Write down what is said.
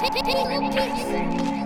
Peace.